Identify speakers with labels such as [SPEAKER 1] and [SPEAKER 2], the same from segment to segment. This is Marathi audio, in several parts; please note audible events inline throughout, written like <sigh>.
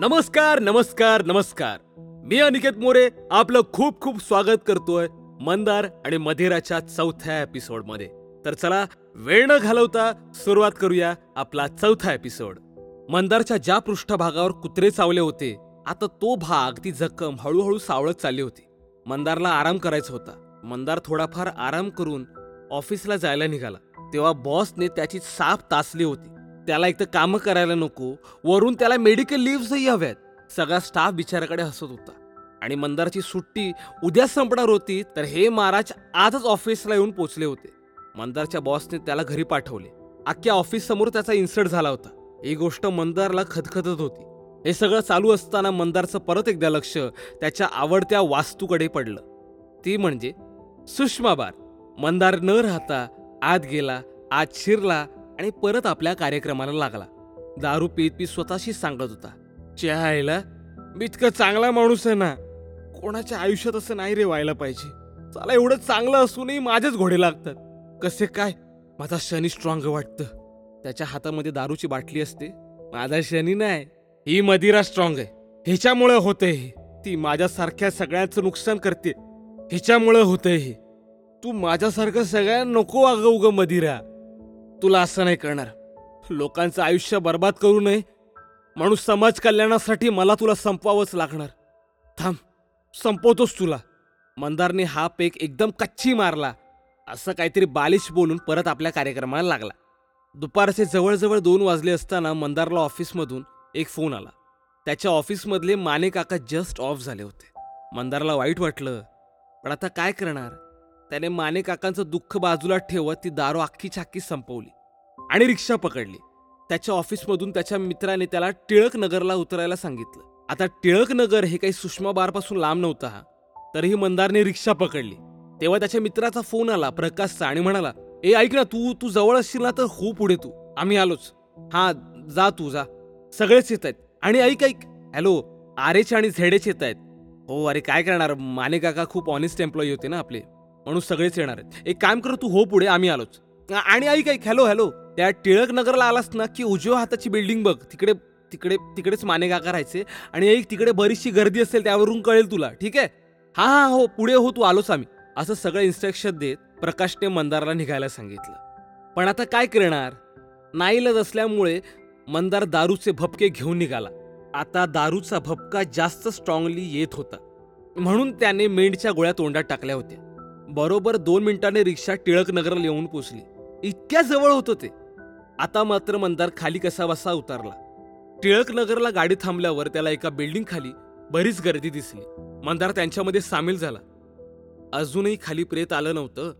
[SPEAKER 1] नमस्कार नमस्कार नमस्कार. मी अनिकेत मोरे आपलं खूप खूप स्वागत करतोय मंदार आणि मधेराच्या चौथ्या एपिसोडमध्ये तर चला वेळ न घालवता सुरुवात करूया आपला चौथा एपिसोड. मंदारच्या ज्या पृष्ठभागावर कुत्रे चावले होते आता तो भाग ती जखम हळूहळू सावळत चालली होती. मंदारला आराम करायचा होता. मंदार थोडाफार आराम करून ऑफिसला जायला निघाला. तेव्हा बॉसने त्याची साफ तासली होती. त्याला एक तर कामं करायला नको वरून त्याला मेडिकल लिव्हही हव्यात. सगळा स्टाफ बिचाराकडे हसत होता. आणि मंदारची सुट्टी उद्या संपणार होती तर हे महाराज आजच ऑफिसला येऊन पोचले होते. मंदारच्या बॉसने त्याला घरी पाठवले. अख्ख्या ऑफिस समोर त्याचा इन्सर्ट झाला होता. ही गोष्ट मंदारला खदखदत होती. हे सगळं चालू असताना मंदारचं परत एकदा लक्ष त्याच्या आवडत्या वास्तूकडे पडलं. ती म्हणजे सुषमा बार. मंदार न राहता आत गेला आत शिरला आणि परत आपल्या कार्यक्रमाला लागला. दारू पीत पी स्वतःशी सांगत होता. चहायला? मी इतकं चांगला माणूस आहे ना. कोणाच्या आयुष्यात असं नाही रे व्हायला पाहिजे. चला एवढं चांगलं असूनही माझेच घोडे लागतात. कसे काय? माझा शनी स्ट्रॉंग वाटतं. त्याच्या हातामध्ये दारूची बाटली असते. माझा शनी नाही. ही मदिरा स्ट्रॉंग आहे. ह्याच्यामुळे होतंय हे. ती माझ्यासारख्या सगळ्यांचं नुकसान करते. ह्याच्यामुळे होतंय हे. तू माझ्यासारखं सगळ्यांना नको अगं उगं मदिरा. तुला असं नाही करणार लोकांचं आयुष्य बर्बाद करू नये. म्हणून समाज कल्याणासाठी मला तुला संपवावंच लागणार. थांब संपवतोस तुला. मंदारने हा पेक एकदम कच्ची मारला. असं काहीतरी बालिश बोलून परत आपल्या कार्यक्रमाला लागला. दुपारचे जवळजवळ दोन वाजले असताना मंदारला ऑफिसमधून एक फोन आला. त्याच्या ऑफिसमधले माने काका जस्ट ऑफ झाले होते. मंदारला वाईट वाटलं. पण आता काय करणार? त्याने माने काकांचं दुःख बाजूला ठेवत ती दारू अख्खी छाक्की संपवली आणि रिक्षा पकडली. त्याच्या ऑफिसमधून त्याच्या मित्राने त्याला टिळक नगरला उतरायला सांगितलं. आता टिळक नगर हे काही सुषमा बारपासून लांब नव्हता हा. तरीही मंदारने रिक्षा पकडली. तेव्हा त्याच्या मित्राचा फोन आला प्रकाशचा आणि म्हणाला ए ऐक ना तू तू जवळ असशील ना तर हो पुढे तू. आम्ही आलोच. हा जा तू जा. सगळेच येत आहेत. आणि ऐक ऐक. हॅलो आरेचे आणि झेडेच येत आहेत. हो अरे काय करणार? माने काका खूप ऑनेस्ट एम्प्लॉई होते ना आपले. म्हणून सगळेच येणार आहेत. एक काम कर तू हो पुढे आम्ही आलोच. आणि ऐक ऐक हॅलो हॅलो त्या टिळक नगरला आलास ना की उजव्या हाताची बिल्डिंग बघ. तिकडे तिकडे तिकडेच माने काका राहायचे. आणि एक तिकडे बरीचशी गर्दी असेल त्यावरून कळेल तुला ठीक आहे? हा हा हो पुढे हो तू आलोच आम्ही. असं सगळं इन्स्ट्रक्शन देत प्रकाशने मंदारला निघायला सांगितलं. पण आता काय करणार? नाईलज असल्यामुळे मंदार दारूचे भपके घेऊन निघाला. आता दारूचा भपका जास्त स्ट्रॉंगली येत होता. म्हणून त्याने मेंढच्या गोळ्या तोंडात टाकल्या होत्या. बरोबर दोन मिनिटांनी रिक्षा टिळक नगरला येऊन पोचली. इतक्या जवळ होतं ते. आता मात्र मंदार खाली कसा बसा उतरला. टिळक नगरला गाडी थांबल्यावर त्याला एका बिल्डिंग खाली बरीच गर्दी दिसली. मंदार त्यांच्यामध्ये सामील झाला. अजूनही खाली प्रेत आलं नव्हतं.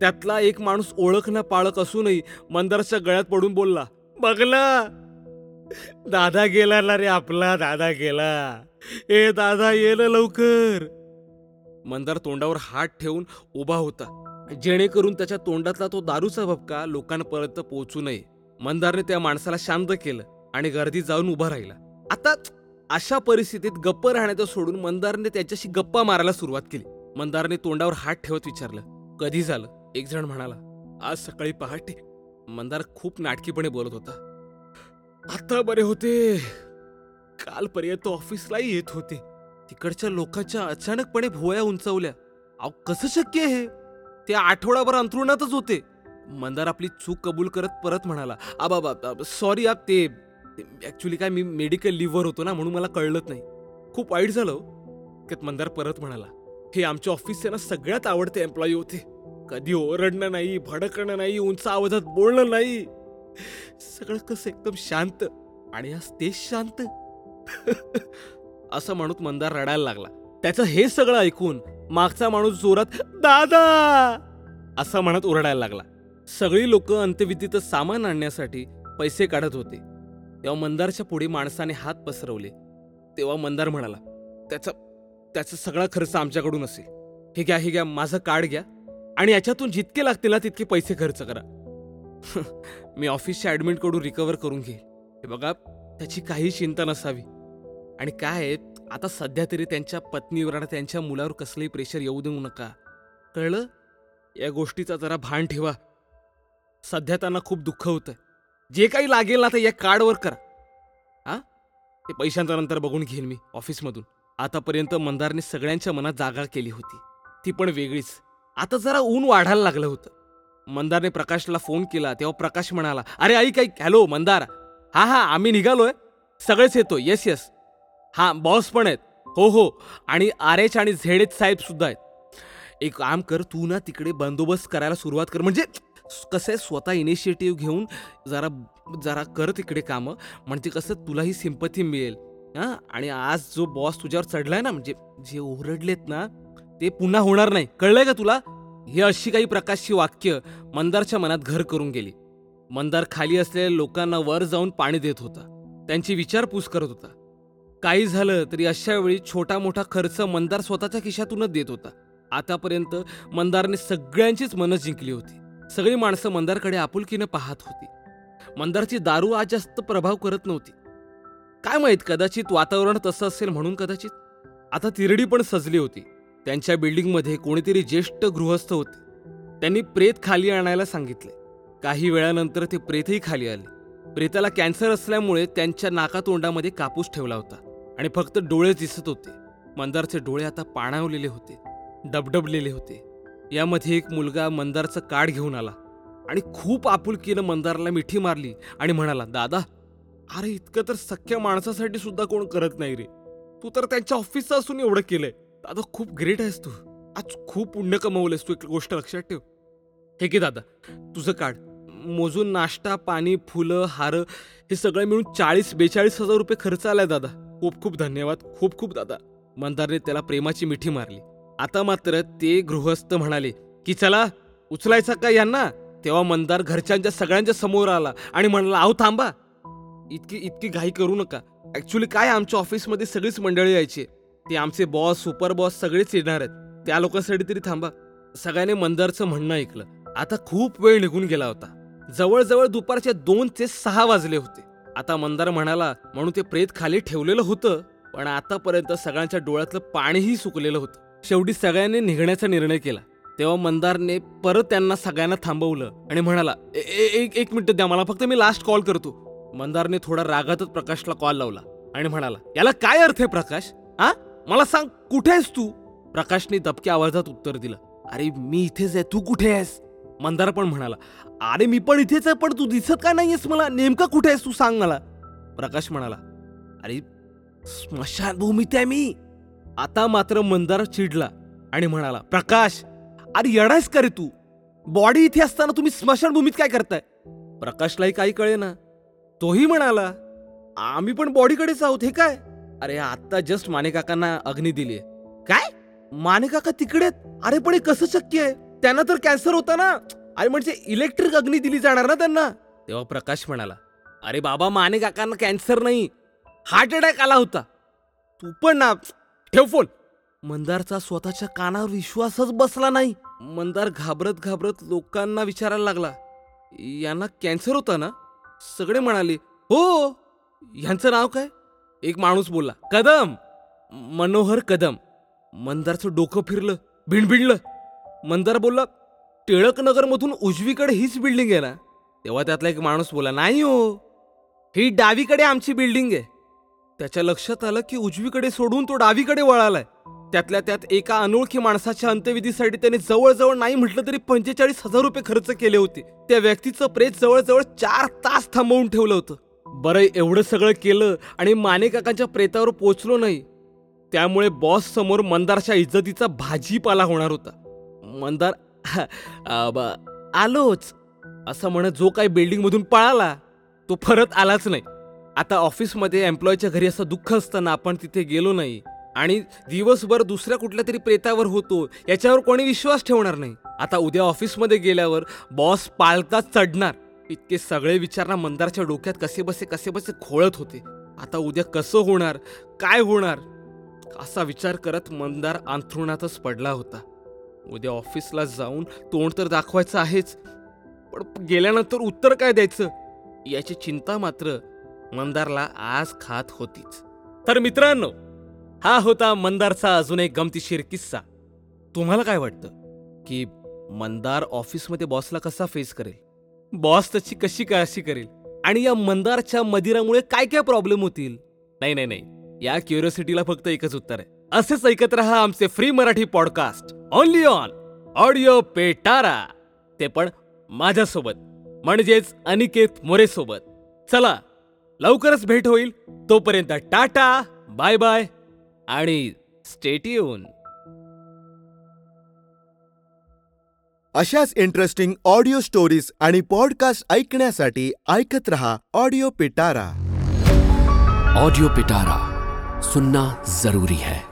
[SPEAKER 1] त्यातला एक माणूस ओळख ना पाळक असूनही मंदारच्या गळ्यात पडून बोलला बघला दादा गेला ना रे आपला दादा गेला. ए दादा ये ना लवकर. मंदार तोंडावर हात ठेवून उभा होता. जेणेकरून त्याच्या तोंडातला तो दारूचा भपका लोकांपर्यंत पोहोचू नये. मंदारने त्या माणसाला शांत केलं आणि गर्दीत जाऊन उभा राहिला. आता अशा परिस्थितीत गप्प राहण्याचं सोडून मंदारने त्याच्याशी गप्पा मारायला सुरुवात केली. मंदारने तोंडावर हात ठेवत विचारलं कधी झालं? एक जण म्हणाला आज सकाळी पहाटे. मंदार खूप नाटकीपणे बोलत होता आता बरे होते. कालपर्यंत ऑफिसलाही येत होते. तिकडच्या लोकांच्या अचानकपणे भुवया उंचावल्या. अहो कसं शक्य आहे? ते आठवडाभर अंथरुणातच होते. मंदार आपली चूक कबूल करत परत म्हणाला आबा सॉरी आप ते ॲक्च्युली काय मी मेडिकल लिव्हर होतो ना म्हणून मला कळलंच नाही. खूप वाईट झालं हो. त्यात मंदार परत म्हणाला हे आमच्या ऑफिसचे ना सगळ्यात आवडते एम्प्लॉई होते. कधी ओरडणं नाही भडकणं नाही उंच आवाजात बोलणं नाही. सगळं कसं एकदम शांत आणि आज तेच शांत. <laughs> असं म्हणत मंदार रडायला लागला. त्याचं हे सगळं ऐकून मागचा माणूस जोरात दादा! असं म्हणत ओरडायला लागला. सगळी लोक अंत्यविधीचं सामान आणण्यासाठी पैसे काढत होते. तेव्हा मंदारच्या पुढे माणसाने हात पसरवले. तेव्हा मंदार म्हणाला त्याचा त्याचा सगळा खर्च आमच्याकडून असेल. हे घ्या हे घ्या माझं कार्ड घ्या. आणि याच्यातून जितके लागतील ना तितके पैसे खर्च करा. <laughs> मी ऑफिसच्या ॲडमिटकडून रिकवर करून घेईल. हे बघा त्याची काही चिंता नसावी. आणि काय आहे, आता सध्या तरी त्यांच्या पत्नीवर आणि त्यांच्या मुलावर कसलंही प्रेशर येऊ देऊ नका. कळलं? या गोष्टीचा जरा भान ठेवा. सध्या त्यांना खूप दुःख होतं जे काही लागेल ना ते या कार्डवर करा. हा? ते पैशांचा नंतर बघून घेईन मी ऑफिसमधून. आतापर्यंत मंदारने सगळ्यांच्या मनात जागा केली होती. ती पण वेगळीच. आता जरा ऊन वाढायला लागलं होतं. मंदारने प्रकाशला फोन केला तेव्हा प्रकाश म्हणाला अरे ऐक ऐक. हॅलो मंदार. हा हा आम्ही निघालोय. सगळेच येतो येस येस हां बॉस पण आहेत. हो हो. आणि आर एच आणि झेड एच साहेब सुद्धा आहेत. एक काम कर तू ना तिकडे बंदोबस्त करायला सुरुवात कर. म्हणजे कसं आहे स्वतः इनिशिएटिव्ह घेऊन जरा जरा कर तिकडे कामं. म्हणजे कसं तुलाही सिंपथी मिळेल. हां? आणि आज जो बॉस तुझ्यावर चढलाय ना म्हणजे जे ओरडलेत ना ते पुन्हा होणार नाही. कळलंय का तुला? हे अशी काही प्रकारची वाक्य मंदारच्या मनात घर करून गेली. मंदार खाली असलेल्या लोकांना वर जाऊन पाणी देत होता. त्यांची विचारपूस करत होता. काही झालं तरी अशा वेळी छोटा मोठा खर्च मंदार स्वतःच्या खिशातूनच देत होता. आतापर्यंत मंदारने सगळ्यांचीच मनं जिंकली होती. सगळी माणसं मंदारकडे आपुलकीनं पाहत होती. मंदारची दारू आज जास्त प्रभाव करत नव्हती. काय माहीत कदाचित वातावरण तसं असेल म्हणून कदाचित. आता तिरडी पण सजली होती. त्यांच्या बिल्डिंगमध्ये कोणीतरी ज्येष्ठ गृहस्थ होते. त्यांनी प्रेत खाली आणायला सांगितले. काही वेळानंतर ते प्रेतही खाली आले. प्रेताला कॅन्सर असल्यामुळे त्यांच्या नाकातोंडामध्ये कापूस ठेवला होता. आणि फक्त डोळे दिसत होते. मंदारचे डोळे आता पाणावलेले होते डबडबलेले होते. यामध्ये एक मुलगा मंदारचं कार्ड घेऊन आला आणि खूप आपुलकीनं मंदारला मिठी मारली आणि म्हणाला दादा अरे इतकं तर सख्या माणसासाठी सुद्धा कोण करत नाही रे. तू तर त्यांच्या ऑफिसचं असून एवढं केलंय. दादा खूप ग्रेट आहेस तू. आज खूप पुण्य कमवलंयस तू एक गोष्ट लक्षात ठेव. हे की दादा तुझं कार्ड मोजून नाश्ता पाणी फुलं हारं हे सगळं मिळून चाळीस बेचाळीस हजार रुपये खर्च आलाय दादा. खूप खूप धन्यवाद खूप खूप दादा. मंदारने त्याला प्रेमाची मिठी मारली. आता मात्र ते गृहस्थ म्हणाले की चला उचलायचा का यांना? तेव्हा मंदार घरच्यांच्या सगळ्यांच्या समोर आला आणि म्हणाला अहो थांबा. इतकी इतकी घाई करू नका. ॲक्च्युली काय आमच्या ऑफिसमध्ये सगळीच मंडळी यायची? ते आमचे बॉस सुपर बॉस सगळेच येणार आहेत. त्या लोकांसाठी तरी थांबा. सगळ्याने मंदारचं म्हणणं ऐकलं. आता खूप वेळ निघून गेला होता. जवळजवळ दुपारच्या दोन ते सहा वाजले होते. आता मंदार म्हणाला म्हणून ते प्रेत खाली ठेवलेलं होतं पण आतापर्यंत सगळ्यांच्या डोळ्यातलं पाणीही सुकलेलं होतं. शेवटी सगळ्यांनी निघण्याचा निर्णय केला. तेव्हा मंदारने परत त्यांना सगळ्यांना थांबवलं आणि म्हणाला "ए- एक एक मिनिट द्या मला फक्त मी लास्ट कॉल करतो. मंदारने थोडा रागातच प्रकाशला कॉल लावला आणि म्हणाला याला काय अर्थ आहे प्रकाश? हा? मला सांग कुठे आहेस तू? प्रकाशने दबक्या आवाजात उत्तर दिलं अरे मी इथेच आहे. तू कुठे आहेस? मंदार पण म्हणाला अरे मी पण इथेच आहे पण तू दिसत का नाहीयेस मला? नेमकं कुठे आहेस तू सांग मला. प्रकाश म्हणाला अरे स्मशानभूमीत आहे मी. आता मात्र मंदार चिडला आणि म्हणाला प्रकाश अरे येणायस का रे तू? बॉडी इथे असताना तुम्ही स्मशानभूमीत काय करताय? प्रकाशलाही काही कळे ना तोही म्हणाला आम्ही पण बॉडीकडेच आहोत हे काय? अरे आत्ता जस्ट माने काकांना अग्नी दिली काय? माने काका तिकडे अरे पण हे कसं शक्य आहे? त्यांना तर कॅन्सर होता ना. अरे म्हणजे इलेक्ट्रिक अग्नी दिली जाणार ना त्यांना. तेव्हा प्रकाश म्हणाला अरे बाबा माने काकांना कॅन्सर नाही. हार्ट अटॅक आला होता. तू पण ना ठेव फोन मंदारचा स्वतःच्या कानावर विश्वासच बसला नाही. मंदार घाबरत घाबरत लोकांना विचारायला लागला यांना कॅन्सर होता ना? सगळे म्हणाले हो ह्यांचं नाव काय? एक माणूस बोलला कदम. मनोहर कदम. मंदारचं डोकं फिरलं भिणभिणलं. मंदार बोलला टिळक नगरमधून उजवीकडे हीच बिल्डिंग आहे ना. तेव्हा त्यातला एक माणूस बोला नाही हो ही डावीकडे आमची बिल्डिंग आहे. त्याच्या लक्षात आलं की उजवीकडे सोडून तो डावीकडे वळालाय. त्यातल्या त्यात एका अनोळखी माणसाच्या अंत्यविधीसाठी त्याने जवळजवळ नाही म्हटलं तरी पंचेचाळीस हजार रुपये खर्च केले होते. त्या व्यक्तीचं प्रेत जवळजवळ चार तास थांबवून ठेवलं होतं. बरं एवढं सगळं केलं आणि माने काकांच्या प्रेतावर पोचलो नाही. त्यामुळे बॉस समोर मंदारच्या इज्जतीचा भाजीपाला होणार होता. मंदार <laughs> "आ, ब- आलोच. असं म्हणत जो काही बिल्डिंगमधून पळाला तो परत आलाच नाही. आता ऑफिसमध्ये एम्प्लॉयच्या घरी असं दुःख असताना आपण तिथे गेलो नाही. आणि दिवसभर दुसऱ्या कुठल्या तरी प्रेतावर होतो याच्यावर कोणी विश्वास ठेवणार नाही. आता उद्या ऑफिसमध्ये गेल्यावर बॉस पाळताच चढणार. इतके सगळे विचार ना मंदारच्या डोक्यात कसे बसे कसे बसे खोळत होते. आता उद्या कसं होणार काय होणार असा विचार करत मंदार अंथरुणातच पडला होता. उद्या ऑफिसला जाऊन तोंड तर दाखवायचं आहेच. पण गेल्यानंतर उत्तर काय द्यायचं? याची चिंता मात्र मंदारला आज खात होतीच. तर मित्रांनो हा होता मंदारचा अजून एक गमतीशीर किस्सा. तुम्हाला काय वाटतं? की मंदार ऑफिसमध्ये बॉसला कसा फेस करेल? बॉस त्याची कशी काय करेल? आणि या मंदारच्या मदिरामुळे काय काय प्रॉब्लेम होतील? नाही नाही नाही. या क्युरिओसिटीला फक्त एकच उत्तर आहे. असेच ऐकत रहा आमचे free Marathi podcast only on audio Petara ते पण माझ्यासोबत म्हणजेच अनिकेत मोरे सोबत चला लवकरच भेट होईल. तोपर्यंत टाटा बाय बाय आणि स्टेटियून
[SPEAKER 2] अशाच इंटरेस्टिंग ऑडिओ स्टोरीज आणि पॉडकास्ट ऐकण्यासाठी ऐकत रहा ऑडिओ पिटारा
[SPEAKER 3] ऑडियो पिटारा सुनना जरूरी है।